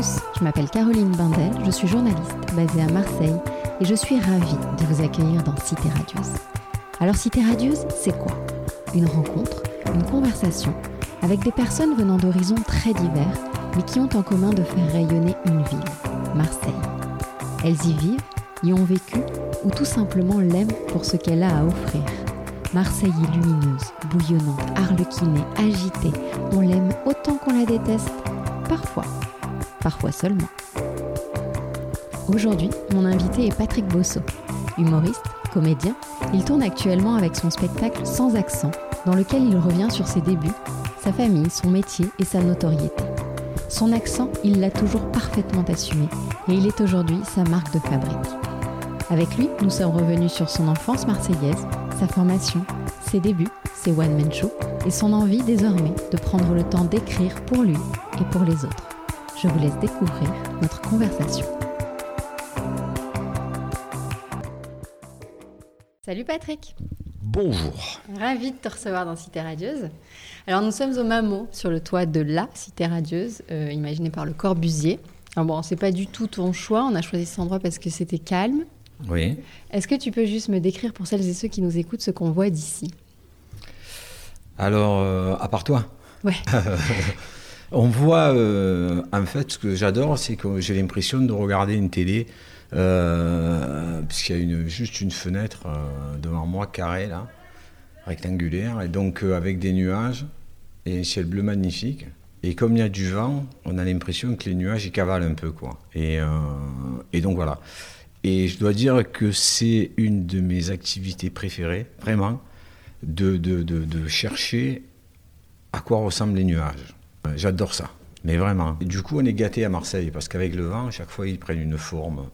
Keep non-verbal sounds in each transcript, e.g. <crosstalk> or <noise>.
je m'appelle Caroline Bindel, je suis journaliste basée à Marseille et je suis ravie de vous accueillir dans Cité Radieuse. Alors Cité Radieuse, c'est quoi? Une rencontre, une conversation avec des personnes venant d'horizons très divers mais qui ont en commun de faire rayonner une ville, Marseille. Elles y vivent, y ont vécu ou tout simplement l'aiment pour ce qu'elle a à offrir. Marseille est lumineuse, bouillonnante, arlequinée, agitée. On l'aime autant qu'on la déteste, parfois, parfois seulement. Aujourd'hui, mon invité est Patrick Bosso. Humoriste, comédien, il tourne actuellement avec son spectacle Sans accent, dans lequel il revient sur ses débuts, sa famille, son métier et sa notoriété. Son accent, il l'a toujours parfaitement assumé et il est aujourd'hui sa marque de fabrique. Avec lui, nous sommes revenus sur son enfance marseillaise, sa formation, ses débuts, ses one-man shows et son envie désormais de prendre le temps d'écrire pour lui et pour les autres. Je vous laisse découvrir notre conversation. Salut Patrick Bonjour. Ravi de te recevoir dans Cité Radieuse. Alors nous sommes au Mamo, sur le toit de la Cité Radieuse, euh, imaginée par le Corbusier. Alors bon, c'est pas du tout ton choix, on a choisi cet endroit parce que c'était calme. Oui. Est-ce que tu peux juste me décrire pour celles et ceux qui nous écoutent ce qu'on voit d'ici? Alors, euh, à part toi? Ouais. <laughs> On voit, euh, en fait, ce que j'adore, c'est que j'ai l'impression de regarder une télé, euh, puisqu'il y a juste une fenêtre euh, devant moi, carrée, là, rectangulaire, et donc avec des nuages et un ciel bleu magnifique. Et comme il y a du vent, on a l'impression que les nuages, ils cavalent un peu, quoi. Et, donc voilà. Et je dois dire que c'est une de mes activités préférées, vraiment, de chercher à quoi ressemblent les nuages. Euh, J'adore ça, mais vraiment. Et du coup, on est gâté à Marseille parce qu'avec le vent, chaque fois, ils prennent une forme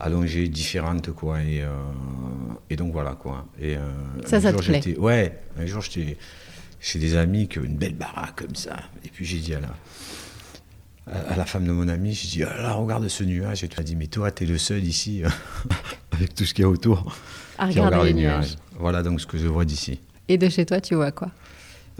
allongée, différente, quoi. Et, euh, et donc voilà, quoi. Et, euh, Ça, un ça te jour, plaît j'étais- Ouais, un jour, j'étais chez des amis qui ont une belle baraque comme ça. Et puis j'ai dit à la, à la femme de mon ami, j'ai dit, ah là, regarde ce nuage. Et tu as dit, mais toi, t'es le seul ici, <laughs> avec tout ce qu'il y a autour, À qui regarder regarde les les nuages. nuages. Voilà donc ce que je vois d'ici. Et de chez toi, tu vois quoi?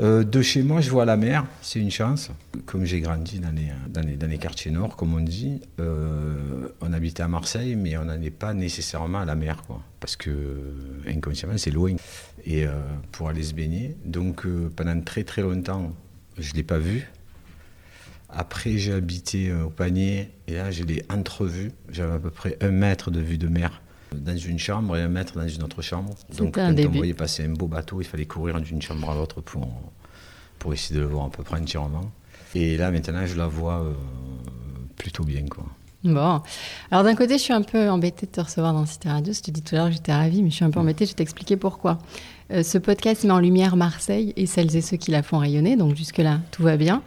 Euh, de chez moi, je vois la mer, c'est une chance. Comme j'ai grandi dans les, quartiers nord, comme on dit, euh, on habitait à Marseille, mais on n'allait pas nécessairement à la mer, quoi. Parce que, inconsciemment, c'est loin. Et euh, pour aller se baigner. Donc, pendant très très longtemps, je ne l'ai pas vu. Après, j'ai habité au panier, et là, je l'ai entrevu. J'avais à peu près un mètre de vue de mer dans une chambre et un mètre dans une autre chambre. Donc, quand début. on voyait passer un beau bateau, il fallait courir d'une chambre à l'autre pour, pour essayer de le voir à peu près entièrement. Et là, maintenant, je la vois euh, plutôt bien, quoi. Bon. Alors d'un côté, je suis un peu embêtée de te recevoir dans Cité Radio. Je te dis tout à l'heure que j'étais ravie, mais je suis un peu embêtée. Je vais t'expliquer pourquoi. Euh, ce podcast met en lumière Marseille et celles et ceux qui la font rayonner. Donc jusque-là, tout va bien.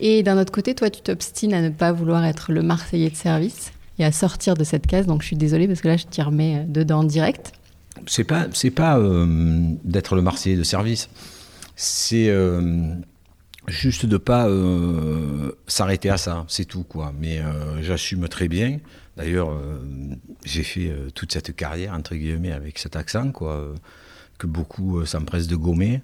Et d'un autre côté, toi, tu t'obstines à ne pas vouloir être le Marseillais de service et à sortir de cette case. Donc je suis désolée parce que là, je t'y remets euh, dedans direct. C'est pas, pas euh, d'être le Marseillais de service. C'est euh, juste de pas euh, s'arrêter à ça, c'est tout quoi. Mais j'assume très bien. D'ailleurs, j'ai fait toute cette carrière entre guillemets avec cet accent quoi, que beaucoup s'empressent de gommer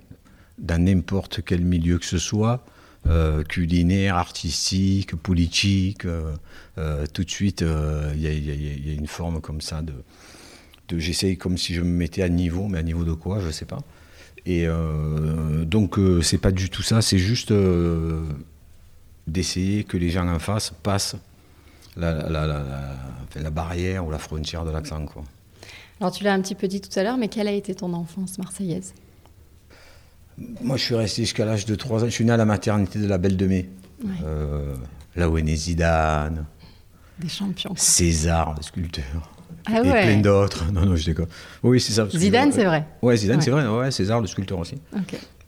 dans n'importe quel milieu que ce soit. Euh, culinaire, artistique, politique, euh, euh, tout de suite, il y, a- une forme comme ça de, j'essaye comme si je me mettais à niveau, mais à niveau de quoi, je sais pas. Et donc c'est pas du tout ça, c'est juste d'essayer que les gens en face passent la, barrière ou la frontière de l'accent. Alors tu l'as un petit peu dit tout à l'heure, mais quelle a été ton enfance marseillaise? Moi je suis resté jusqu'à l'âge de 3 ans, je suis né à la maternité de la Belle de Mai, Ouais. Euh, là où est né Zidane, Des champions. quoi. César, le sculpteur. Ah et ouais. plein d'autres. Non, non, je déconne. Oui, c'est ça. Zidane, c'est vrai. Ouais, Zidane, Ouais. c'est vrai. Ouais, César, le sculpteur aussi.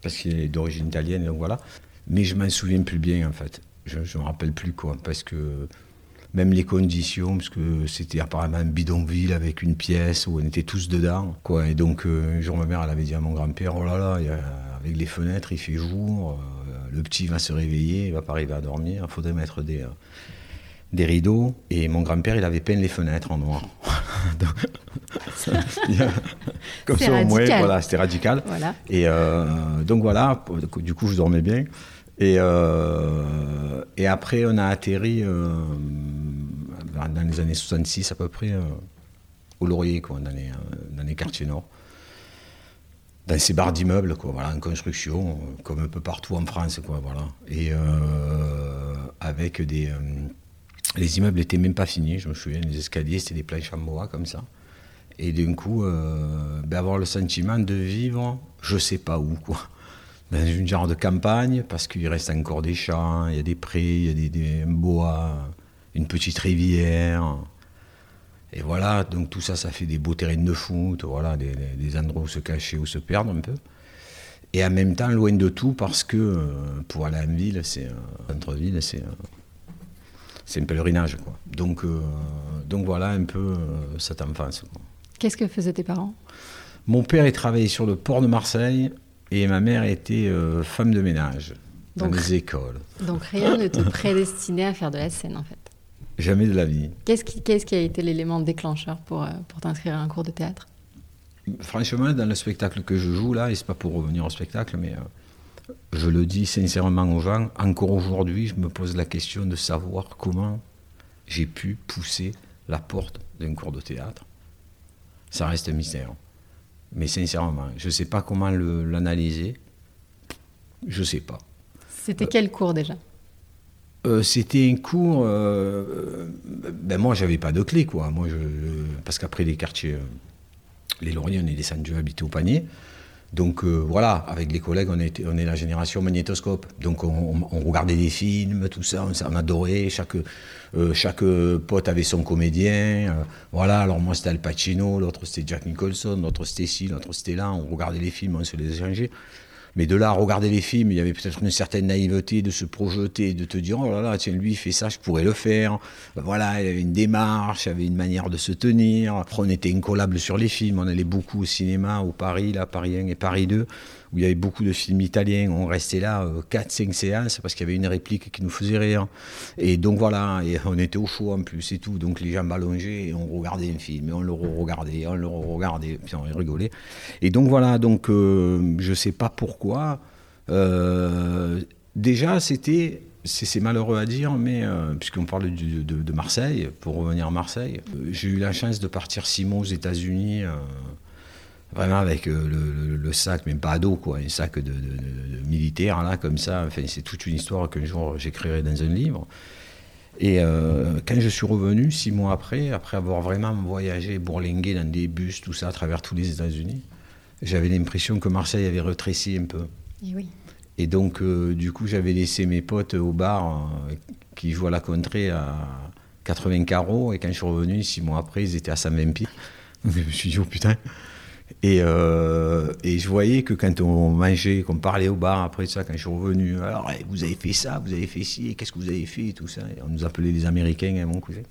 Parce qu'il est d'origine italienne, donc voilà. Mais je m'en souviens plus bien, en fait. Je ne me rappelle plus, quoi, parce que même les conditions, parce que c'était apparemment un bidonville avec une pièce où on était tous dedans, quoi. Et donc, euh, un jour, ma mère, elle avait dit à mon grand-père, oh là là, il y a- avec les fenêtres, il fait jour, euh, le petit va se réveiller, il va pas arriver à dormir, il faudrait mettre des... euh, des rideaux et mon grand-père il avait peint les fenêtres en noir. <laughs> <laughs> Comme ça au moins voilà c'était radical. Voilà. Et euh, donc voilà, du coup je dormais bien. Et, euh, et après, on a atterri euh, dans les années 66 à peu près, au Laurier, quoi, dans, les, dans les quartiers nord. Ces barres d'immeubles, quoi, voilà, en construction, comme un peu partout en France, quoi, voilà. Et avec des. les immeubles n'étaient même pas finis, je me souviens, les escaliers, c'était des planches en bois comme ça. Et d'un coup, ben avoir le sentiment de vivre, je sais pas où, quoi dans une genre de campagne, parce qu'il reste encore des champs, il y a des prés, il y a des, bois, une petite rivière. Et voilà, donc tout ça, ça fait des beaux terrains de foot, voilà, des, endroits où se cacher, où se perdre un peu. Et en même temps, loin de tout, parce que euh, pour aller en ville, c'est euh, centre-ville, c'est euh, un pèlerinage, quoi. Donc, donc voilà un peu cette enfance. Qu'est-ce que faisaient tes parents? Mon père, il travaillait sur le port de Marseille et ma mère était euh, femme de ménage dans les écoles. Donc rien ne te prédestinait à faire de la scène en fait Jamais de la vie. Qu'est-ce qui, a été l'élément déclencheur pour, euh, pour t'inscrire à un cours de théâtre? Franchement, dans le spectacle que je joue là, et c'est pas pour revenir au spectacle, mais euh, je le dis sincèrement aux gens, encore aujourd'hui, je me pose la question de savoir comment j'ai pu pousser la porte d'un cours de théâtre. Ça reste un mystère. Mais sincèrement, je ne sais pas comment l'analyser. Je ne sais pas. C'était quel cours déjà? Euh, C'était un cours. Euh, ben moi, j'avais pas de clé, quoi. Moi, parce qu'après les quartiers, euh, les Lauriers, on est descendu habiter au panier. Donc euh, voilà, avec les collègues, on est, on est la génération magnétoscope. Donc on, regardait des films, tout ça, on, adorait. Chaque, euh, chaque pote avait son comédien. Euh, voilà, alors moi c'était Al Pacino, l'autre c'était Jack Nicholson, l'autre c'était ci, l'autre c'était là. On regardait les films, on se les échangeait. Mais de là à regarder les films, il y avait peut-être une certaine naïveté de se projeter, de te dire oh là là, tiens, lui il fait ça, je pourrais le faire. Ben voilà, il avait une démarche, il avait une manière de se tenir. Après, on était incollables sur les films, on allait beaucoup au cinéma, au Paris, là, Paris 1 et Paris 2 où il y avait beaucoup de films italiens. On restait là 4-5 euh, séances parce qu'il y avait une réplique qui nous faisait rire. Et donc voilà, on était au chaud en plus et tout. Donc les jambes allongées et on regardait un film et on le regardait, on le regardait, puis on rigolait. Et donc voilà, donc euh, je sais pas pourquoi. Euh, déjà, c'était c'est malheureux à dire, mais puisqu'on parle de, Marseille, pour revenir à Marseille, j'ai eu la chance de partir six mois aux États-Unis vraiment avec euh, le, sac, même pas à dos, quoi, un sac de, militaire, là, comme ça. Enfin, c'est toute une histoire qu'un jour j'écrirai dans un livre. Et euh, quand je suis revenu, six mois après, après avoir vraiment voyagé, bourlingué dans des bus, tout ça, à travers tous les États-Unis, j'avais l'impression que Marseille avait retréci un peu. Et, oui. et donc, euh, du coup, j'avais laissé mes potes au bar qui jouent à la contrée à 80 carreaux, et quand je suis revenu, six mois après, ils étaient à 120 pieds. Donc, je me suis dit, oh putain, et, euh, et, je voyais que quand on mangeait, qu'on parlait au bar après ça, quand je suis revenu, alors eh, vous avez fait ça, vous avez fait ci, qu'est-ce que vous avez fait, et tout ça. on nous appelait les Américains, hein, mon cousin.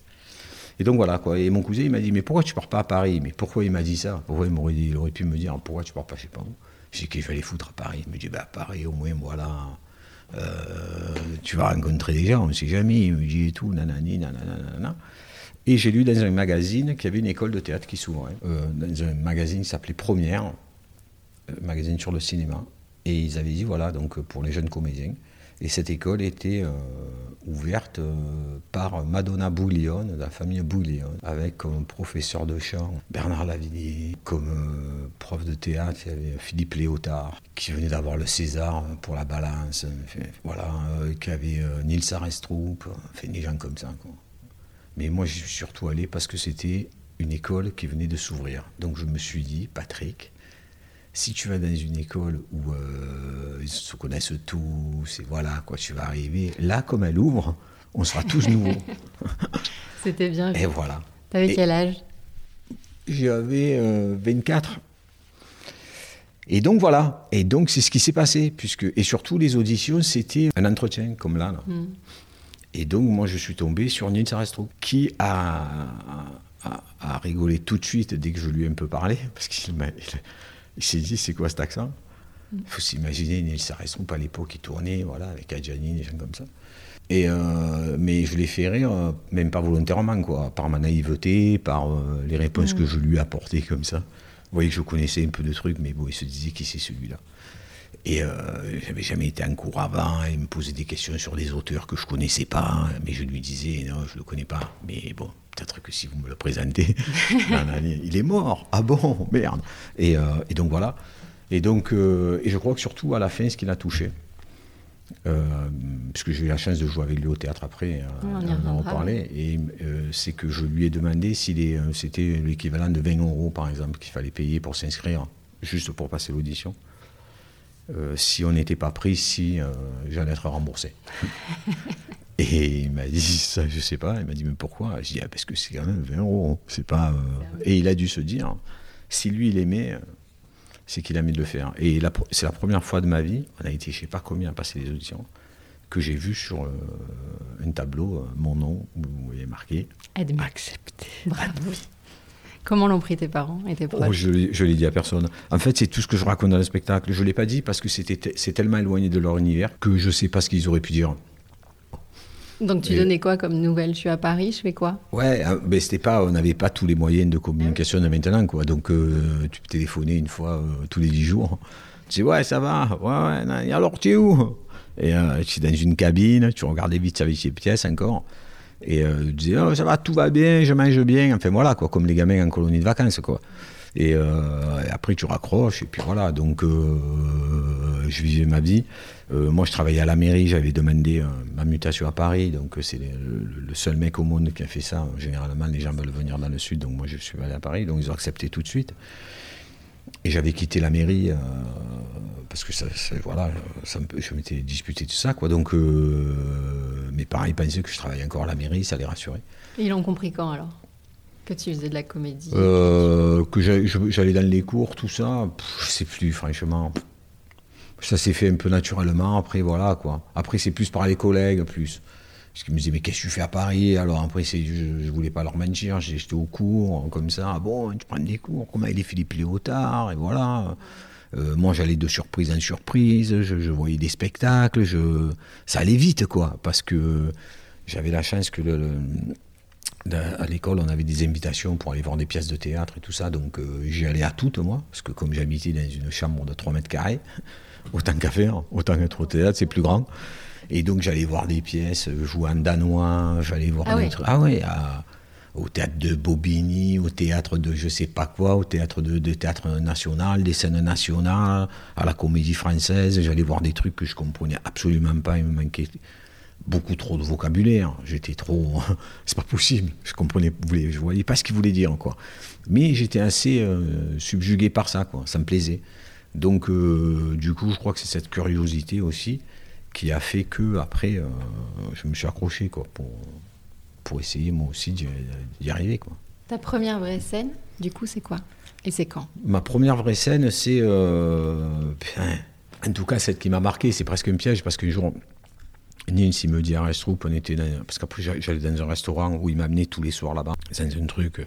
Et donc voilà quoi. Et mon cousin il m'a dit mais pourquoi tu pars pas à Paris? Mais pourquoi il m'a dit ça? Pourquoi il dit, il aurait pu me dire pourquoi tu pars pas, je sais pas où? J'ai qu'il fallait foutre à Paris. Il me dit bah à Paris au moins voilà. Euh, tu vas rencontrer des gens, on ne sait jamais. Il me dit et tout, nanani, nanana, nanana. Et j'ai lu dans un magazine qu'il y avait une école de théâtre qui s'ouvrait, euh, dans un magazine qui s'appelait Première, euh, magazine sur le cinéma. Et ils avaient dit, voilà, donc pour les jeunes comédiens. Et cette école était euh, ouverte par Madonna Bouillon, la famille Bouillon, avec comme professeur de chant Bernard Lavillier, comme prof de théâtre, il y avait Philippe Léotard, qui venait d'avoir le César pour la balance, voilà, qui avait Nils Arestrup, enfin des gens comme ça. Quoi. Mais moi, j'y suis surtout allé parce que c'était une école qui venait de s'ouvrir. Donc je me suis dit, Patrick, si tu vas dans une école où euh, ils se connaissent tous, et voilà, quoi, tu vas arriver, là, comme elle ouvre, on sera tous nouveaux. <laughs> C'était bien. Et voilà. T'avais quel âge? J'avais 24. Euh, et donc voilà. Et donc c'est ce qui s'est passé. Puisque, et surtout, les auditions, c'était un entretien, comme là. là. Hmm. Et donc, moi, je suis tombé sur Nils Arestrup, qui a, a, rigolé tout de suite dès que je lui ai un peu parlé, parce qu'il il, s'est dit, c'est quoi cet accent? Il faut s'imaginer Nils Arestrup à l'époque, il tournait, voilà, avec Adjani, des gens comme ça. Et euh, mais je l'ai fait rire, même pas volontairement, quoi, par ma naïveté, par euh, les réponses que je lui ai apportées comme ça. Vous voyez que je connaissais un peu de trucs, mais bon, il se disait qui c'est celui-là. Et euh, j'avais jamais été en cours avant. Il me posait des questions sur des auteurs que je connaissais pas, hein, mais je lui disais non, je le connais pas. Mais bon, peut-être que si vous me le présentez, <laughs> il est mort. Ah bon, merde. Et, euh, et donc voilà. Et donc, euh, et je crois que surtout à la fin, ce qui l'a touché, euh, puisque j'ai eu la chance de jouer avec lui au théâtre après, on, en reparlait, et c'est que je lui ai demandé si c'était l'équivalent de 20 euros, par exemple, qu'il fallait payer pour s'inscrire, juste pour passer l'audition. Euh, si on n'était pas pris, si euh, j'allais être remboursé. <laughs> et il m'a dit ça, je sais pas. Il m'a dit mais pourquoi? Je dis ah, parce que c'est quand même 20 euros. C'est pas. Euh, et il a dû se dire si lui il aimait, c'est qu'il a mis de le faire. Et c'est la première fois de ma vie. On a été je sais pas combien à passer les auditions que j'ai vu sur un tableau mon nom où il est marqué accepté. Bravo. Comment l'ont pris tes parents et tes proches oh, Je ne l'ai dit à personne. En fait, c'est tout ce que je raconte dans le spectacle. Je ne l'ai pas dit parce que c'est tellement éloigné de leur univers que je ne sais pas ce qu'ils auraient pu dire. Donc tu donnais quoi comme nouvelle Je suis à Paris, je fais quoi? Ouais, hein, mais c'était pas, on n'avait pas tous les moyens de communication de maintenant, quoi. Donc euh, tu téléphonais une fois euh, tous les dix jours. Tu dis ouais, ça va, ouais, ouais, alors tu es où? Et euh, tu es dans une cabine, tu regardais vite avec tes pièces encore. Et euh, je disais, oh, ça va, tout va bien, je mange bien. Enfin voilà, quoi, comme les gamins en colonie de vacances. Quoi. Et, euh, après, tu raccroches, et puis voilà. Donc, euh, je vivais ma vie. moi, je travaillais à la mairie, j'avais demandé ma mutation à Paris. Donc, c'est le, seul mec au monde qui a fait ça. Généralement, les gens veulent venir dans le sud, donc moi, je suis allé à Paris. Donc, ils ont accepté tout de suite. Et j'avais quitté la mairie parce que ça, voilà, ça, je m'étais disputé tout ça, quoi. Donc euh, mes parents ils pensaient que je travaillais encore à la mairie, ça les rassurait. Et ils l'ont compris quand alors? Que tu faisais de la comédie euh, Que j'allais dans les cours, tout ça, je sais plus, franchement. Ça s'est fait un peu naturellement, après voilà, quoi. Après c'est plus par les collègues, plus. Parce qu'ils me disaient, mais qu'est-ce que tu fais à Paris? Alors après, je ne voulais pas leur mentir, j'étais au cours, comme ça. Ah bon, tu prends des cours, comment il est Philippe Léotard, et voilà. Euh, moi, j'allais de surprise en surprise, je, voyais des spectacles, je... ça allait vite, quoi, parce que j'avais la chance que à l'école, on avait des invitations pour aller voir des pièces de théâtre et tout ça, donc euh, j'y allais à toutes, moi, parce que comme j'habitais dans une chambre de 3 mètres carrés, <laughs> autant qu'à faire, autant être au théâtre, c'est plus grand. Et donc j'allais voir des pièces, jouer en danois, j'allais voir ah Ah ouais, à, au théâtre de Bobigny, au théâtre de je sais pas quoi, au théâtre de, théâtre national, des scènes nationales, à la comédie française. J'allais voir des trucs que je comprenais absolument pas. Il me manquait beaucoup trop de vocabulaire. J'étais trop. <laughs> c'est pas possible. Je comprenais, je voyais pas ce qu'il voulait dire, quoi. Mais j'étais assez euh, subjugué par ça, quoi. Ça me plaisait. Donc, euh, du coup, je crois que c'est cette curiosité aussi qui a fait que après, euh, je me suis accroché, quoi, pour pour essayer moi aussi d'y arriver. Quoi. Ta première vraie scène, du coup, c'est quoi? Et c'est quand? Ma première vraie scène, c'est. Euh, en tout cas, celle qui m'a marqué, c'est presque un piège parce qu'un jour, Nils, il me dit à Restrup, on était dans, parce qu'après j'allais dans un restaurant où il m'amenait tous les soirs là-bas, dans un truc euh,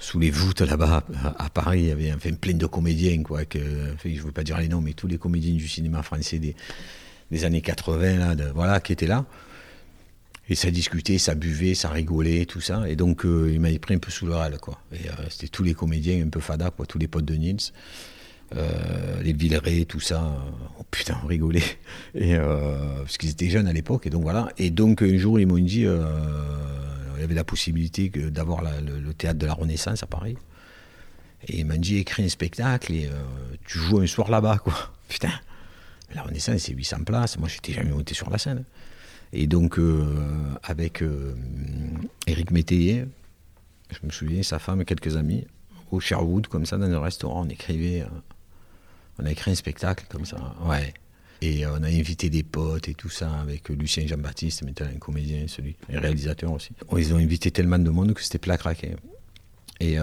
sous les voûtes là-bas à Paris, il y avait enfin, plein de comédiens, quoi, que, enfin, je ne veux pas dire les noms, mais tous les comédiens du cinéma français des, des années 80, là, voilà, qui étaient là. Et ça discutait, ça buvait, ça rigolait, tout ça. Et donc, euh, il m'avait pris un peu sous le râle, quoi. Et euh, c'était tous les comédiens un peu fada, quoi, tous les potes de Nils. Euh, les Villeray, tout ça. Oh putain, on rigolait. <laughs> Et, parce qu'ils étaient jeunes à l'époque, et donc voilà. Et donc, un jour, ils m'ont dit il y avait la possibilité d'avoir le, théâtre de la Renaissance à Paris. Et ils m'ont dit écris un spectacle et tu joues un soir là-bas, quoi. <laughs> Putain, la Renaissance, c'est 800 places. Moi, j'étais jamais monté sur la scène. Et donc, euh, avec euh, Eric Métayer, je me souviens, sa femme et quelques amis, au Sherwood, comme ça, dans un restaurant, on écrivait. Euh, on a écrit un spectacle comme ça. Ouais. Et on a invité des potes et tout ça avec Lucien Jean-Baptiste, un comédien, celui, et réalisateur aussi. Ils ont invité tellement de monde que c'était plat craqué. Et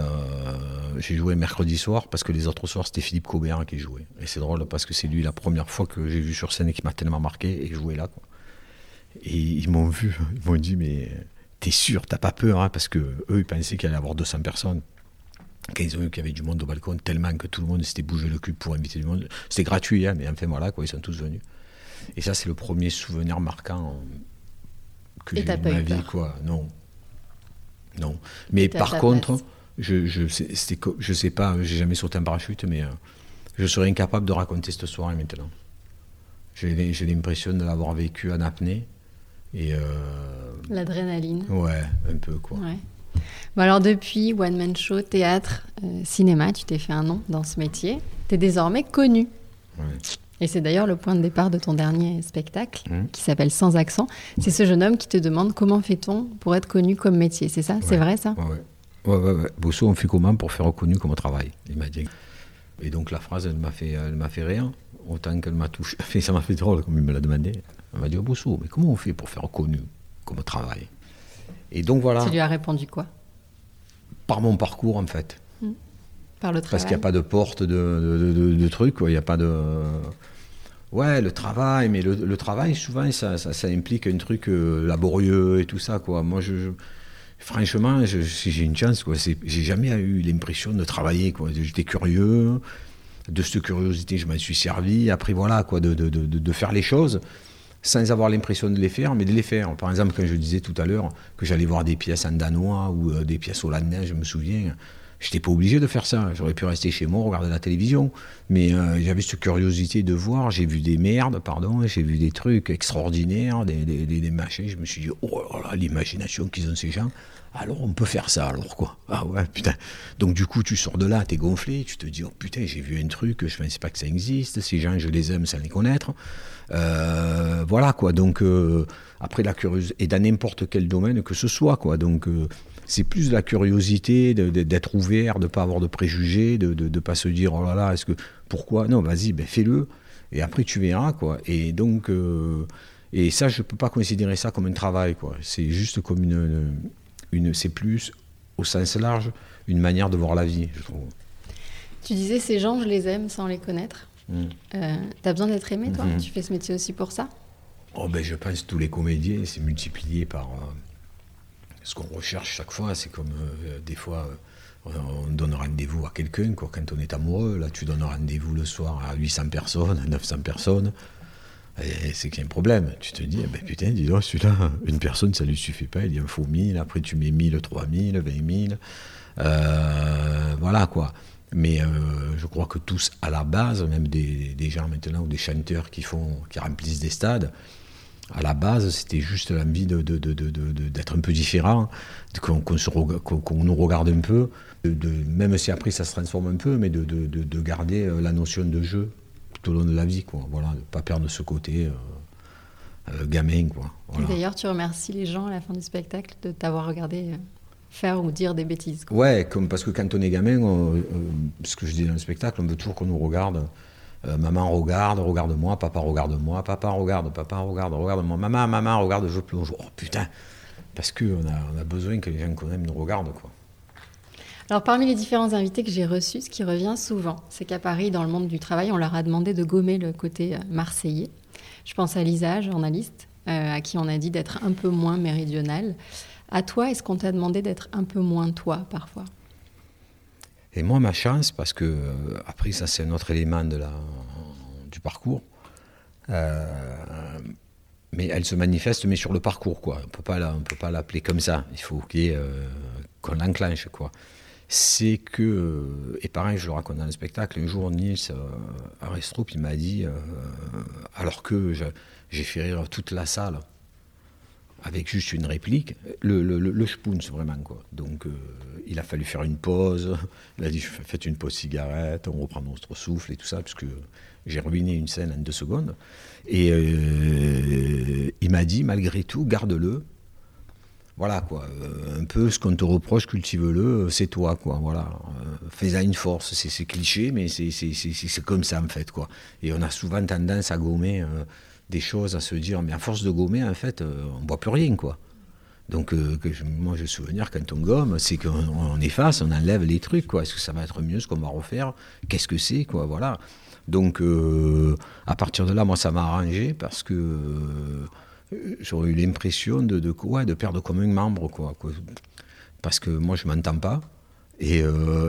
j'ai joué mercredi soir parce que les autres soirs c'était Philippe Cobert qui jouait. Et c'est drôle parce que c'est lui la première fois que j'ai vu sur scène et qui m'a tellement marqué et joué là. Quoi. Et ils m'ont vu, ils m'ont dit, mais t'es sûr, t'as pas peur, hein, parce que eux, ils pensaient qu'il allait y avoir 200 personnes. Quand ils ont vu qu'il y avait du monde au balcon, tellement que tout le monde s'était bougé le cul pour inviter du monde. C'était gratuit, hein, mais enfin voilà, quoi, ils sont tous venus. Et ça, c'est le premier souvenir marquant que j'ai eu de ma vie, quoi. Non. Non. Mais par contre, je, je, je sais pas, j'ai jamais sauté en parachute, mais euh, je serais incapable de raconter cette soirée maintenant. J'ai l'impression de l'avoir vécu en apnée. Et euh, L'adrénaline. Ouais, un peu quoi. Bon alors depuis One Man Show, théâtre, euh, cinéma, tu t'es fait un nom dans ce métier. Tu es désormais connu. Ouais. Et c'est d'ailleurs le point de départ de ton dernier spectacle Mmh. qui s'appelle Sans accent. C'est ce jeune homme qui te demande comment fait-on pour être connu comme métier. C'est ça? C'est vrai ça? Ouais, ouais. Ouais. Bosso, on fait comment pour faire reconnu comme travail Il m'a dit. Et donc la phrase, elle m'a fait, elle m'a fait rire, autant qu'elle m'a touché. <laughs> Ça m'a fait drôle, comme il me l'a demandé. Elle m'a dit, oh, Bosso, mais comment on fait pour faire reconnu comme travail? Et donc voilà, Tu lui as répondu quoi? Par mon parcours en fait. Par le Parce travail qu'il n'y a pas de porte de, de, de- de trucs, quoi. il n'y a pas de... Ouais, le travail, mais le, le travail, souvent, ça, ça, ça implique un truc euh, laborieux et tout ça, quoi. Moi, je... je- franchement, si j'ai une chance, quoi, j'ai jamais eu l'impression de travailler, quoi. J'étais curieux, de cette curiosité, je m'en suis servi. Après, voilà, quoi, de, de faire les choses sans avoir l'impression de les faire, mais de les faire. Par exemple, quand je disais tout à l'heure que j'allais voir des pièces en danois ou euh, des pièces hollandaises, je me souviens, j'étais pas obligé de faire ça. J'aurais pu rester chez moi, regarder la télévision. Mais euh, j'avais cette curiosité de voir. J'ai vu des merdes, pardon, j'ai vu des trucs extraordinaires, des, des, des- machins. Je me suis dit, oh là là, l'imagination qu'ils ont ces gens. Alors on peut faire ça, alors quoi. Ah ouais, putain. Donc du coup, tu sors de là, t'es gonflé, tu te dis, oh putain, j'ai vu un truc, je pensais pas que ça existe. Ces gens, je les aime sans les connaître. Euh, voilà quoi. Donc euh, après la curiosité, et dans n'importe quel domaine que ce soit quoi. Donc c'est plus la curiosité d'être ouvert, de pas avoir de préjugés, de ne pas se dire oh là là, est-ce que pourquoi? Non, vas-y, ben fais-le. Et après tu verras quoi. Et donc euh, et ça, je peux pas considérer ça comme un travail quoi. C'est juste comme une, une c'est plus au sens large une manière de voir la vie, je trouve. Tu disais ces gens, je les aime sans les connaître. Mm. Euh, T'as besoin d'être aimé, toi? Mhm. Tu fais ce métier aussi pour ça? Oh ben, je pense que tous les comédiens, c'est multiplié par euh, ce qu'on recherche chaque fois. C'est comme euh, des fois, euh, on donne rendez-vous à quelqu'un. quoi. Quand on est amoureux, là, tu donnes rendez-vous le soir à 800 personnes, à 900 personnes. C'est qu'il y a un problème. Tu te dis, eh ben, putain, dis donc, celui-là, une personne, ça lui suffit pas. Il y en faut 1000. Après, tu mets 1000, 3000, 20 000. Euh, voilà, quoi. Mais euh, je crois que tous, à la base, même des, des gens maintenant ou des chanteurs qui, font, qui remplissent des stades, à la base, c'était juste l'envie de- de- de- d'être un peu différent, qu'on, nous regarde un peu, même si après ça se transforme un peu, mais de, de- de- de garder euh, la notion de jeu tout au long de la vie, quoi. Voilà, de ne pas perdre ce côté euh, euh, gamin, quoi. Voilà. D'ailleurs, tu remercies les gens à la fin du spectacle de t'avoir regardé euh, faire ou dire des bêtises. quoi. Ouais, comme, parce que quand on est gamin, on- ce que je dis dans le spectacle, on veut toujours qu'on nous regarde. Euh, maman regarde, regarde-moi, papa regarde-moi, papa regarde, papa regarde, regarde-moi, maman, maman regarde, je plonge. Oh putain Parce qu'on a, on a besoin que les gens qu'on aime nous regardent, quoi. Alors, parmi les différents invités que j'ai reçus, ce qui revient souvent, c'est qu'à Paris, dans le monde du travail, on leur a demandé de gommer le côté euh, marseillais. Je pense à Lisa, journaliste, euh, à qui on a dit d'être un peu moins méridional. À toi, est-ce qu'on t'a demandé d'être un peu moins toi parfois? Et moi, ma chance, parce que euh, après, ça c'est un autre élément de la, du parcours, euh, mais elle se manifeste, mais sur le parcours, quoi. On on peut pas l'appeler comme ça. Il faut euh, qu'on l'enclenche, quoi. C'est que, euh, et pareil, je le raconte dans le spectacle, un jour, Niels euh, Arestrup, il m'a dit, euh, alors que j'ai fait rire toute la salle, avec juste une réplique, le, le, le, vraiment. Quoi. Donc, euh, il a fallu faire une pause. Il a dit Faites une pause cigarette, on reprend notre souffle et tout ça, puisque j'ai ruiné une scène en deux secondes. Et euh, il m'a dit Malgré tout, garde-le. Voilà, quoi. Euh, un peu ce qu'on te reproche, cultive-le, c'est toi, quoi. Voilà. Fais-en une force. C'est cliché, mais c'est comme ça, en fait, quoi. Et on a souvent tendance à gommer des choses, à se dire, mais à force de gommer, en fait, euh, on ne voit plus rien, quoi. Donc, euh, que je- moi, je souvenir, quand on gomme, c'est qu'on on efface, on enlève les trucs, quoi. Est-ce que ça va être mieux, ce qu'on va refaire? Qu'est-ce que c'est, quoi? Voilà. Donc, euh, à partir de là, moi, ça m'a arrangé parce que euh, j'aurais eu l'impression de, de, de perdre comme un membre, quoi. Parce que moi, je m'entends pas. Et,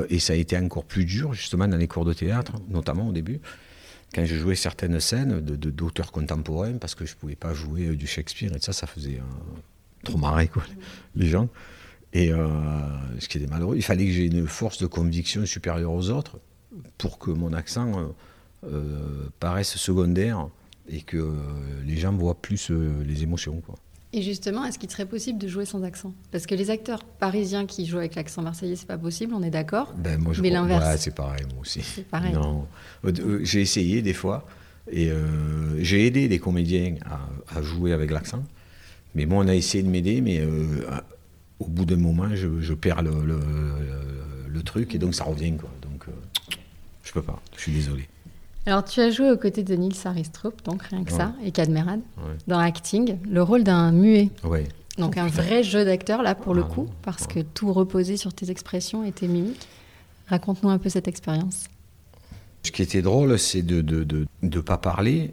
et ça a été encore plus dur, justement, dans les cours de théâtre, notamment au début, quand je jouais certaines scènes de- de- d'auteurs contemporains, parce que je pouvais pas jouer euh, du Shakespeare, et ça, ça faisait euh, trop marrer, quoi, les gens. Et euh, ce qui était malheureux, il fallait que j'ai une force de conviction supérieure aux autres. pour que mon accent paraisse secondaire et que les gens voient plus les émotions. Quoi. Et justement, est-ce qu'il serait possible de jouer sans accent? Parce que les acteurs parisiens qui jouent avec l'accent marseillais, c'est pas possible, on est d'accord ben, moi, je Mais l'inverse. c'est pareil, moi aussi. C'est pareil. Non. Euh, j'ai essayé des fois, et euh, j'ai aidé des comédiens à, jouer avec l'accent. Mais moi, on a essayé de m'aider, mais euh, au bout d'un moment, je, perds le, le, truc, et donc ça revient. Quoi. Donc, je peux pas, je suis désolé. Alors, tu as joué aux côtés de Nils Aristrup, donc rien que ça, et Cadmerad, dans Acting, le rôle d'un muet. Oui. Donc, un vrai jeu d'acteur, là, pour le ah coup, parce que tout reposait sur tes expressions et tes mimiques. Raconte-nous un peu cette expérience. Ce qui était drôle, c'est de ne de, de, pas parler.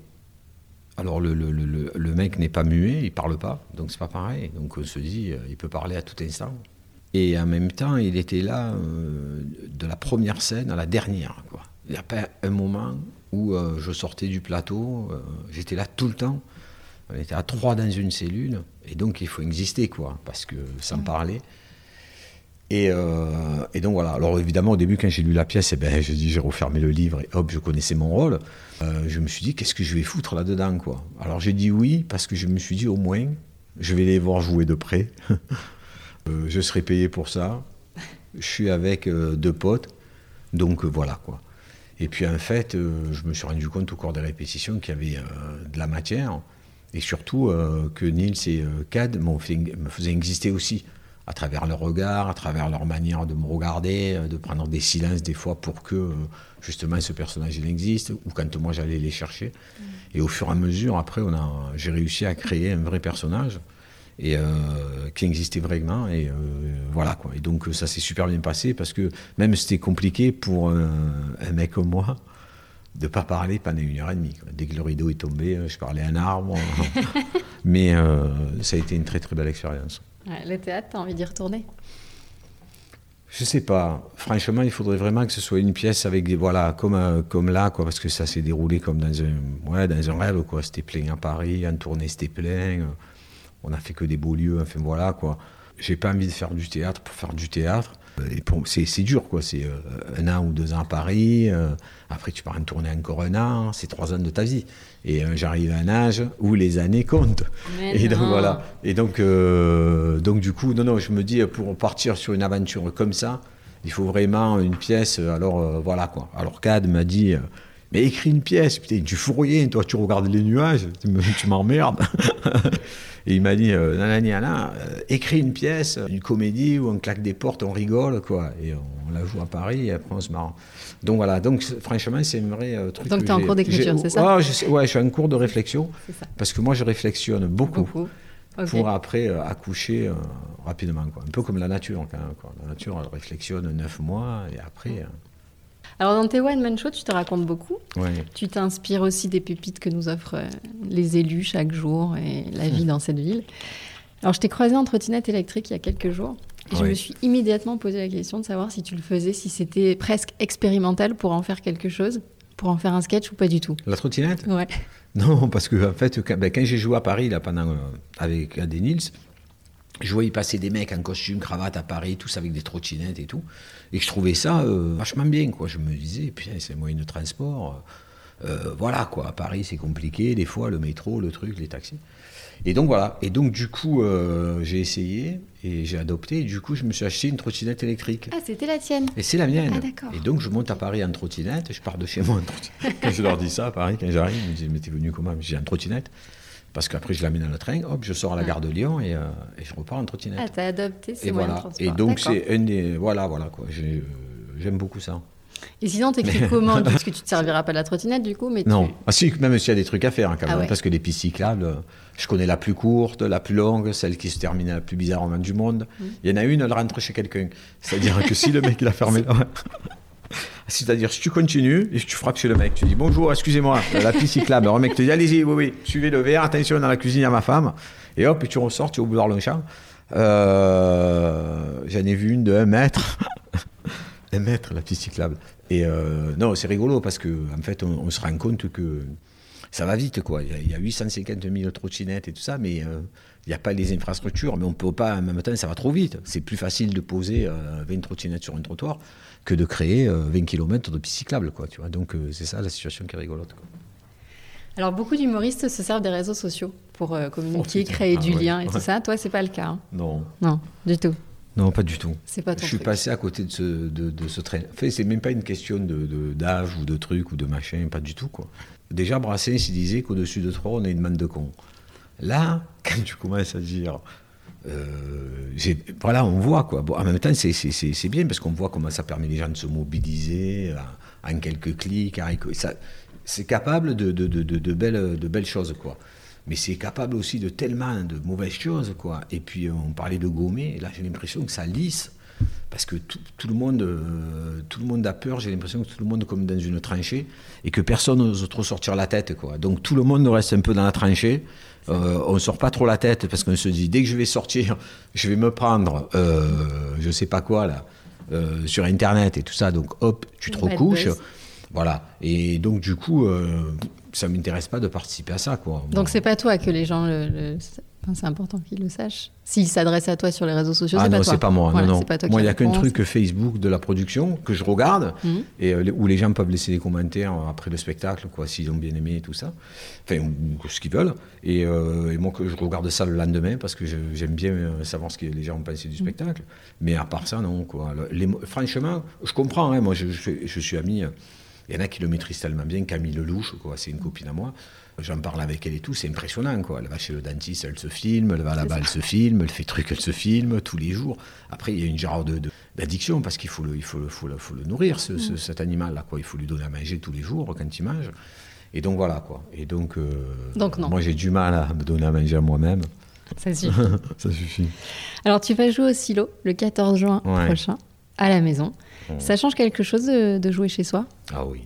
Alors, le, le, le, le mec n'est pas muet, il parle pas, donc c'est pas pareil. Donc, on se dit, euh, il peut parler à tout instant. Et en même temps, il était là euh, de la première scène à la dernière. Quoi. Il n'y a pas un moment où euh, je sortais du plateau, euh, j'étais là tout le temps. On était à trois dans une cellule, et donc il faut exister, quoi, parce que sans parler. Et, euh, et, donc voilà. Alors évidemment, au début, quand j'ai lu la pièce, eh ben, je dis, j'ai refermé le livre et hop, je connaissais mon rôle. je me suis dit, qu'est-ce que je vais foutre là-dedans, quoi? Alors j'ai dit oui parce que je me suis dit, au moins, je vais les voir jouer de près. <laughs> je serai payé pour ça. Je suis avec deux potes, donc voilà, quoi. Et puis en fait, euh, je me suis rendu compte au cours des répétitions qu'il y avait euh, de la matière et surtout euh, que Nils et Cad me faisaient exister aussi à travers leur regard, à travers leur manière de me regarder, de prendre des silences des fois pour que justement ce personnage il existe, ou quand moi j'allais les chercher. Mm. Et au fur et à mesure, après, j'ai réussi à créer un vrai personnage et euh, qui existait vraiment. Et euh, voilà quoi. Et donc ça s'est super bien passé parce que même c'était compliqué pour un, mec comme moi de pas parler pendant une heure et demie. Dès que le rideau est tombé, euh, je parlais à un arbre. <laughs> Mais ça a été une très très belle expérience. le théâtre, t'as envie d'y retourner? Je sais pas. Franchement, il faudrait vraiment que ce soit une pièce avec des voilà comme comme là quoi parce que ça s'est déroulé comme dans un ouais dans un rêve quoi. C'était plein à Paris, en tournée c'était plein on a fait que des beaux lieux, enfin voilà quoi. J'ai pas envie de faire du théâtre pour faire du théâtre. C'est dur, quoi. C'est euh, un an ou deux ans à Paris. Euh, après, tu pars en tournée encore un an. C'est trois ans de ta vie. Et euh, j'arrive à un âge où les années comptent. et donc, voilà. Et donc, donc, du coup, non, non, je me dis, pour partir sur une aventure comme ça, il faut vraiment une pièce. Alors, voilà, quoi. Alors, Cad m'a dit mais écris une pièce, putain, tu fous rien, toi tu regardes les nuages, tu m'emmerdes. <laughs> et il m'a dit, euh, nanani, euh, écris une pièce, une comédie où on claque des portes, on rigole, quoi. Et on, la joue à Paris et après on se marre. Donc voilà, donc franchement, c'est un vrai euh, truc. Donc tu es en cours d'écriture, c'est ça? Oh, je Ouais, je suis en cours de réflexion. Parce que moi, je réflexionne beaucoup. Pour après accoucher rapidement. Quoi. Un peu comme la nature. Quand même, quoi. La nature, elle réflexionne neuf mois et après. Alors dans tes One Man Show, tu te racontes beaucoup. Tu t'inspires aussi des pépites que nous offrent euh, les élus chaque jour et la vie dans cette ville. Alors je t'ai croisé en trottinette électrique il y a quelques jours. Et je me suis immédiatement posé la question de savoir si tu le faisais, si c'était presque expérimental pour en faire quelque chose, pour en faire un sketch ou pas du tout. La trottinette? Ouais. Non, parce que en fait, quand, ben, j'ai joué à Paris là, pendant, euh, avec des Nils, je voyais passer des mecs en costume, cravate à Paris, tous avec des trottinettes et tout. Et je trouvais ça euh, vachement bien, quoi. Je me disais, puis c'est moyen de transport. Euh, voilà, quoi. À Paris, c'est compliqué, des fois, le métro, le truc, les taxis. Et donc, voilà. Et donc, du coup, euh, j'ai essayé et j'ai adopté. Et du coup, je me suis acheté une trottinette électrique. Ah, c'était la tienne Et c'est la mienne. Ah, et donc, je monte à Paris en trottinette. Je pars de chez moi en trottinette. <laughs> quand je leur dis ça à Paris, quand j'arrive, ils me disent, mais t'es venu comment? J'ai un trottinette. Parce qu'après, je l'amène dans le train, hop, je sors à la gare de Lyon et, euh, et je repars en trottinette. Ah, t'as adopté ces et moyens voilà. Et donc, c'est un des. Voilà, voilà, quoi. Euh, j'aime beaucoup ça. Et sinon, t'écris comment <laughs> Parce que tu te serviras pas de la trottinette, du coup mais Non. Ah, si, même s'il y a des trucs à faire, hein, quand ah même. Parce que les pistes cyclables, je connais la plus courte, la plus longue, celle qui se termine la plus bizarrement du monde. Mm. Il y en a une, elle rentre chez quelqu'un. C'est-à-dire que si le mec, il a fermé. <laughs> C'est-à-dire, si tu continues et tu frappes chez le mec, tu dis bonjour, excusez-moi, la piste cyclable. Le mec te dit allez-y, oui, oui, suivez le verre, attention dans la cuisine à ma femme. Et hop, et tu ressors, tu es au boulevard Longchamp. Euh, J'en ai vu une de 1 mètre. <laughs> un mètre, la piste cyclable. Et euh, non, c'est rigolo parce que en fait, on, se rend compte que ça va vite, quoi. Il y a 850 000 trottinettes et tout ça, mais euh, il n'y a pas les infrastructures. Mais on peut pas, en même temps, ça va trop vite. C'est plus facile de poser 20 trottinettes sur un trottoir que de créer 20 km de pistes cyclables, quoi. Tu vois. Donc, c'est ça la situation qui est rigolote. Alors, beaucoup d'humoristes se servent des réseaux sociaux pour communiquer, oh, créer du ah lien et tout ça. Toi, c'est pas le cas. Hein non. Non, du tout. Non, pas du tout. C'est pas Je suis passé à côté de ce, de, de ce train. En fait, c'est même pas une question d'âge de, ou de truc ou de machin, pas du tout, quoi. Déjà, Brassens, il disait qu'au-dessus de trois, on a une manne de cons. Là, quand tu commences à dire. Euh, voilà, on voit quoi. Bon, en même temps, c'est bien parce qu'on voit comment ça permet les gens de se mobiliser en, quelques clics. C'est capable de, de, de, belles, de belles choses, quoi mais c'est capable aussi de tellement de mauvaises choses, quoi. Et puis on parlait de gommer, là j'ai l'impression que ça lisse, parce que tout, le monde, euh, tout le monde a peur. J'ai l'impression que tout le monde est comme dans une tranchée et que personne n'ose trop sortir la tête, quoi. Donc tout le monde reste un peu dans la tranchée. Euh, on ne sort pas trop la tête parce qu'on se dit dès que je vais sortir, je vais me prendre, euh, je sais pas quoi là, euh, sur Internet et tout ça. Donc hop, tu te recouches. Voilà. Et donc, du coup, ça m'intéresse pas de participer à ça. Quoi. Donc c'est pas toi que les gens le, c'est important qu'ils le sachent. S'ils s'adressent à toi sur les réseaux sociaux, ah c'est pas toi. c'est pas moi. non, non. moi, il n'y a qu'un truc Facebook de la production que je regarde mhm. et euh, où les gens peuvent laisser des commentaires après le spectacle, quoi, s'ils ont bien aimé et tout ça, enfin ou, ce qu'ils veulent. Et, euh, et, moi, que je regarde ça le lendemain parce que j'aime bien euh, savoir ce que les gens ont pensé du mhm. spectacle. Mais à part ça, non. Quoi. Les, franchement, je comprends. Hein, moi, je, je suis ami. Il y en a qui le maîtrisent tellement bien. Camille Lelouch, quoi, c'est une copine à moi. J'en parle avec elle et tout, c'est impressionnant. Quoi. Elle va chez le dentiste, elle se filme, elle va là-bas, elle se filme, elle fait truc, elle se filme tous les jours. Après, il y a une genre de, d'addiction parce qu'il faut le, il faut le, faut le, faut le nourrir, ce, mm. cet animal-là. Quoi. Il faut lui donner à manger tous les jours quand il mange. Et donc voilà. Quoi. Et donc, euh, donc non. moi, j'ai du mal à me donner à manger à moi-même. Ça suffit. <laughs> Ça suffit. Alors, tu vas jouer au silo le 14 juin prochain à la maison. Ça change quelque chose de, jouer chez soi? Ah oui.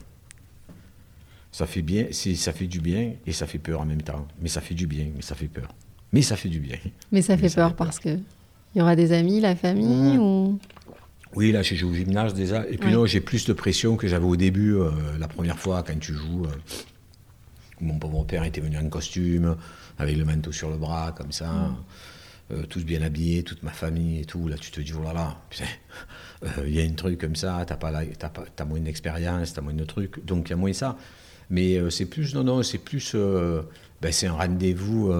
Ça fait bien, ça fait du bien et ça fait peur en même temps. Mais ça fait du bien, mais ça fait peur. Mais ça fait du bien. Mais ça fait peur parce que il y aura des amis, la famille mmh. ou oui, là, j'ai joué au gymnase déjà. Et puis non, j'ai plus de pression que j'avais au début, euh, la première fois, quand tu joues. Euh, mon pauvre père était venu en costume, avec le manteau sur le bras, comme ça. Mmh. Euh, tous bien habillés, toute ma famille et tout. Là, tu te dis, oh là là, il y a un truc comme ça, t'as pas, as, moins d'expérience, t'as moins de trucs, donc il y a moins ça. Mais euh, c'est plus, non, non, c'est plus, euh, ben, c'est un rendez-vous,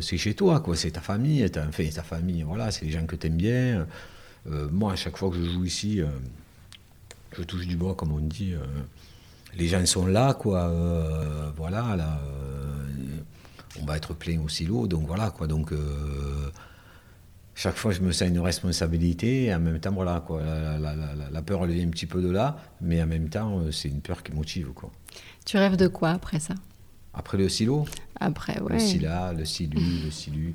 c'est chez toi, quoi, c'est ta famille, enfin, ta famille, voilà, c'est les gens que t'aimes bien. moi, à chaque fois que je joue ici, je touche du bois, comme on dit, les gens sont là, quoi, voilà, là, on va être plein au silo, donc voilà, quoi, donc chaque fois, je me sens une responsabilité. Et en même temps, voilà, quoi, la, peur, elle vient un petit peu de là, mais en même temps, euh, c'est une peur qui motive. Quoi. Tu rêves de quoi après ça? Après le silo? Après, ouais. Le sila, le silu, le silu.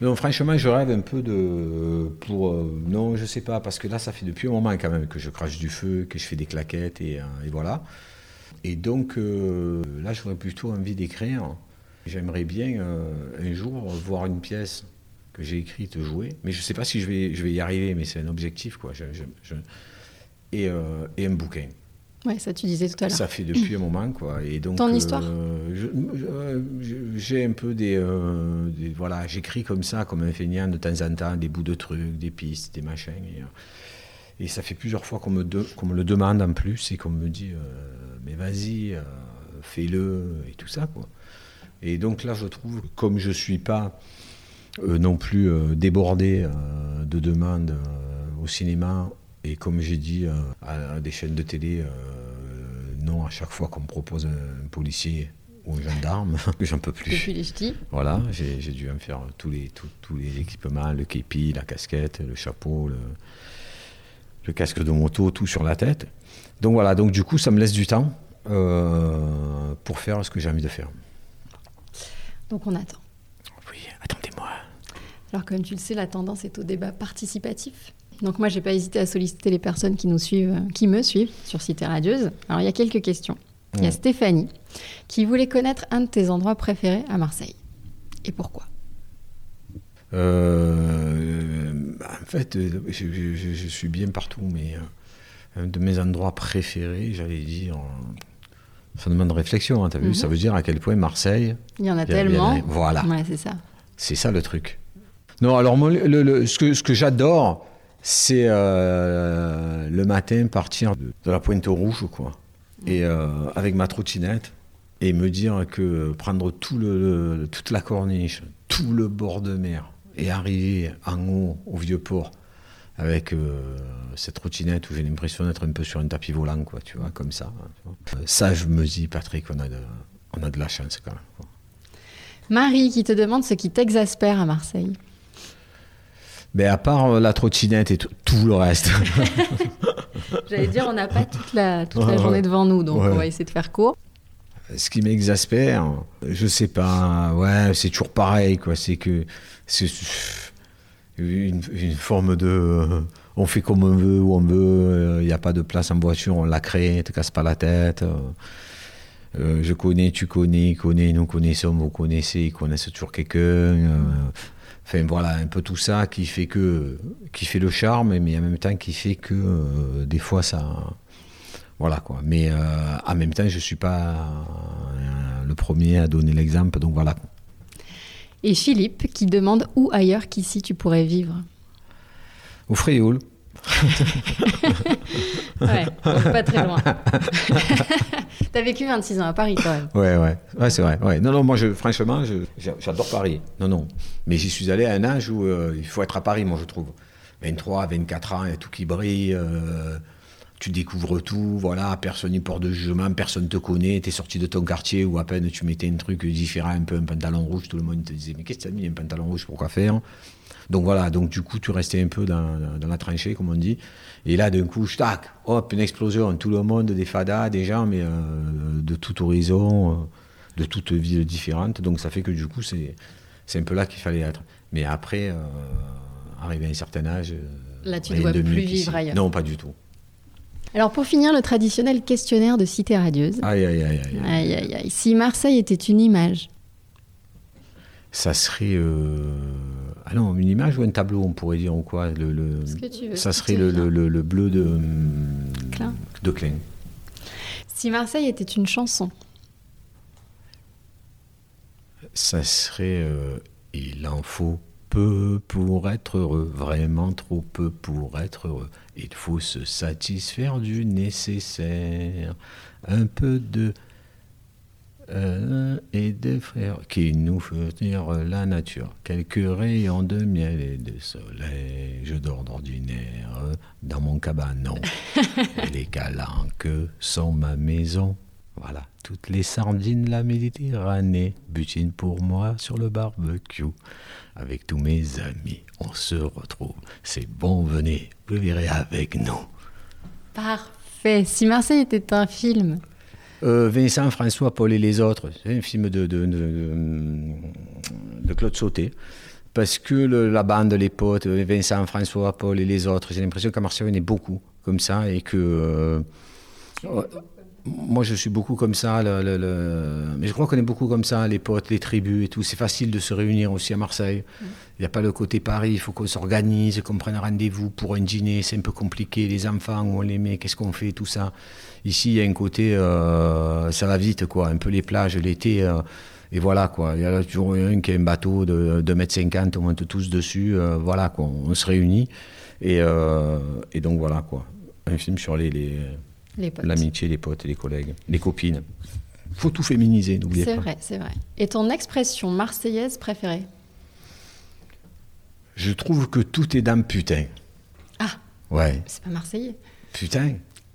Non, franchement, je rêve un peu de. Pour, euh, non, je sais pas, parce que là, ça fait depuis un moment quand même que je crache du feu, que je fais des claquettes, et, euh, voilà. Et donc, là, j'aurais plutôt envie d'écrire. J'aimerais bien un jour voir une pièce que j'ai écrite, jouer. Mais je ne sais pas si je vais, je vais y arriver, mais c'est un objectif. Quoi. Je, Et, euh, et, un bouquin. Ouais, ça tu disais tout à l'heure. Ça fait depuis un moment, quoi. Et donc, Ton euh, histoire J'ai un peu des, euh, des voilà, j'écris comme ça, comme un feignant de temps en temps, des bouts de trucs, des pistes, des machins. Et, et ça fait plusieurs fois qu'on me, me, le demande en plus et qu'on me dit, mais vas-y, fais-le et tout ça, quoi. Et donc là, je trouve, comme je suis pas non plus euh, débordé euh, de demandes au cinéma. Et comme j'ai dit à, des chaînes de télé, non à chaque fois qu'on me propose un policier ou un gendarme, <laughs> j'en peux plus. Depuis les Voilà, j'ai dû me faire tous les, tous, les équipements, le képi, la casquette, le chapeau, le, le, casque de moto, tout sur la tête. Donc voilà, donc du coup, ça me laisse du temps pour faire ce que j'ai envie de faire. Donc on attend. Oui, attendez-moi. Alors comme tu le sais, la tendance est au débat participatif. Donc moi, j'ai pas hésité à solliciter les personnes qui nous suivent, euh, qui me suivent sur Cité Radieuse. Alors il y a quelques questions. Il y a Stéphanie qui voulait connaître un de tes endroits préférés à Marseille. Et pourquoi? Euh, En fait, je, suis bien partout, mais euh, un de mes endroits préférés, j'allais dire, Ça demande réflexion, hein, t'as vu Mhm. Ça veut dire à quel point Marseille. Il y en a il y a- il y a- tellement. Voilà. Ouais, c'est ça. C'est ça le truc. Non, alors moi, ce que, j'adore, c'est euh, le matin partir de, la Pointe Rouge, quoi. Et euh, avec ma trottinette, et me dire que prendre tout le, toute la corniche, tout le bord de mer, et arriver en haut, au vieux port, avec euh, cette trottinette où j'ai l'impression d'être un peu sur un tapis volant, quoi, tu vois, comme ça. hein. Euh, Ça, je me dis, Patrick, on a de, on a de la chance quand même. quoi. Marie qui te demande ce qui t'exaspère à Marseille. Mais à part euh, la trottinette et tout, tout le reste. <laughs> J'allais dire, on n'a pas toute la, toute journée devant nous, donc Ouais. on va essayer de faire court. Ce qui m'exaspère, je sais pas, ouais, c'est toujours pareil, quoi. C'est que c'est une, une forme de. euh, on fait comme on veut, où on veut, il n'y a pas de place en voiture, on la crée, te casse pas la tête. euh, euh, je connais, tu connais, il connaît, nous connaissons, vous connaissez, ils connaissent toujours quelqu'un. Enfin voilà, un peu tout ça qui fait que qui fait le charme, mais en même temps qui fait que euh, des fois ça, voilà quoi. Mais euh, en même temps, je suis pas euh, le premier à donner l'exemple, donc voilà. Et Philippe qui demande où ailleurs qu'ici tu pourrais vivre? Au Frioul, <laughs> Ouais, pas très loin. <laughs> T'as vécu 26 ans à Paris quand même. ouais, ouais, ouais, c'est vrai. Non, non, moi, je, franchement, j'adore Paris. Non, non. Mais j'y suis allé à un âge où euh, il faut être à Paris, moi, je trouve. 23, 24 ans, il y a tout qui brille. euh, tu découvres tout, voilà, personne n'y porte de jugement, personne te connaît, t'es sorti de ton quartier où à peine tu mettais un truc différent, un peu un pantalon rouge, tout le monde te disait mais qu'est-ce que t'as mis un pantalon rouge, pourquoi faire? Donc voilà, donc du coup tu restais un peu dans, dans la tranchée, comme on dit, et là d'un coup, tac, hop, une explosion, tout le monde, des fadas, des gens, mais euh, de tout horizon, euh, de toutes villes différentes, donc ça fait que du coup c'est c'est un peu là qu'il fallait être. Mais après, euh, arrivé à un certain âge... Là, tu rien dois plus vivre ailleurs. Non, pas du tout. Alors pour finir, le traditionnel questionnaire de Cité Radieuse. Aïe, aïe, aïe, aïe. Aïe, aïe, aïe. Si Marseille était une image, Ça serait. euh, Ah non, une image ou un tableau, on pourrait dire, ou quoi le, le- Ce que tu veux, Ça serait le- le- le bleu de. hum, Klein. De Klein. si Marseille était une chanson, Ça serait. euh, Il en faut peu pour être heureux, vraiment trop peu pour être heureux. Il faut se satisfaire du nécessaire. Un peu de. Euh, et de frères qui nous fournir la nature. Quelques rayons de miel et de soleil. Je dors d'ordinaire dans mon cabanon. <laughs> et les calanques sont ma maison. Voilà, toutes les sardines de la Méditerranée butinent pour moi sur le barbecue. Avec tous mes amis, on se retrouve. C'est bon, venez, vous verrez avec nous. parfait. Si Marseille était un film, Euh, Vincent, François, Paul et les autres, c'est un film de, de, de- de Claude Sauté. Parce que la bande, les potes, Vincent, François, Paul et les autres, j'ai l'impression qu'à Marseille, on est beaucoup comme ça et que. euh, moi, je suis beaucoup comme ça. le- le- le- mais je crois qu'on est beaucoup comme ça, les potes, les tribus et tout. C'est facile de se réunir aussi à Marseille. Il n'y a pas le côté Paris, il faut qu'on s'organise, qu'on prenne rendez-vous pour un dîner. C'est un peu compliqué. Les enfants, où on les met, qu'est-ce qu'on fait, tout ça. Ici, il y a un côté, euh, ça va vite, quoi. Un peu les plages, l'été. euh, et voilà, quoi. Il y a toujours un qui a un bateau de 2,50 m, on monte tous dessus. euh, voilà, quoi. On se réunit. Et, euh, et donc, voilà, quoi. Un film sur les. L'amitié, les potes, les collègues, les copines. faut tout féminiser, n'oubliez C'est pas. vrai, c'est vrai. Et ton expression marseillaise préférée? Je trouve que tout est dans putain. Ah, Ouais, c'est pas marseillais. putain.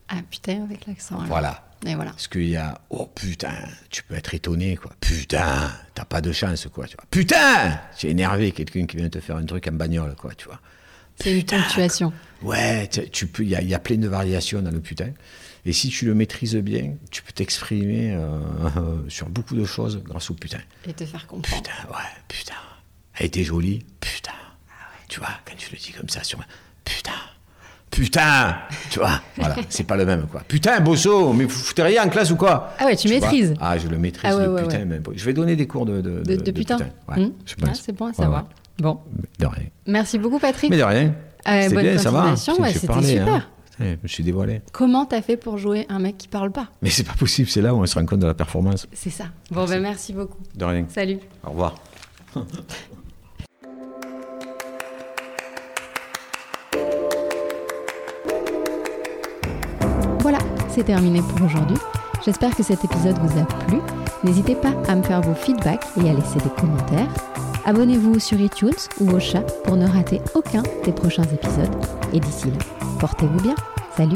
Ah putain, avec l'accent. Voilà. Et voilà. Parce qu'il y a, oh putain, tu peux être étonné, quoi. Putain, t'as pas de chance, quoi. Tu vois. Putain Tu es énervé, quelqu'un qui vient te faire un truc en bagnole, quoi, tu vois. C'est une ponctuation. Ouais, tu peux, il y a, il y a plein de variations dans le putain. Et si tu le maîtrises bien, tu peux t'exprimer euh, <laughs> sur beaucoup de choses grâce au putain. Et te faire comprendre. Putain, ouais, putain. Elle était jolie, putain. Tu vois, quand tu le dis comme ça sur putain. Putain Tu vois, <laughs> voilà, c'est pas le même, quoi. Putain, Bosso, mais vous foutez rien en classe ou quoi? Ah ouais, tu maîtrises. Ah, je le maîtrise, Ah ouais, le ouais, putain. bon, je vais donner des cours de, de, De, de putain. Ouais, Hum. je Ah, pense. c'est bon à savoir. Bon, De rien. merci beaucoup Patrick. Mais de rien. Euh, C'était bonne bien, ça va. ouais, c'était parlé, super. hein. je me suis dévoilé. Comment t'as fait pour jouer un mec qui parle pas? Mais c'est pas possible, c'est là où on se rend compte de la performance. C'est ça. Bon, ben merci beaucoup. De rien. Salut. Au revoir. <laughs> Voilà, c'est terminé pour aujourd'hui. J'espère que cet épisode vous a plu. N'hésitez pas à me faire vos feedbacks et à laisser des commentaires. Abonnez-vous sur iTunes ou au chat pour ne rater aucun des prochains épisodes. Et d'ici là, portez-vous bien. Salut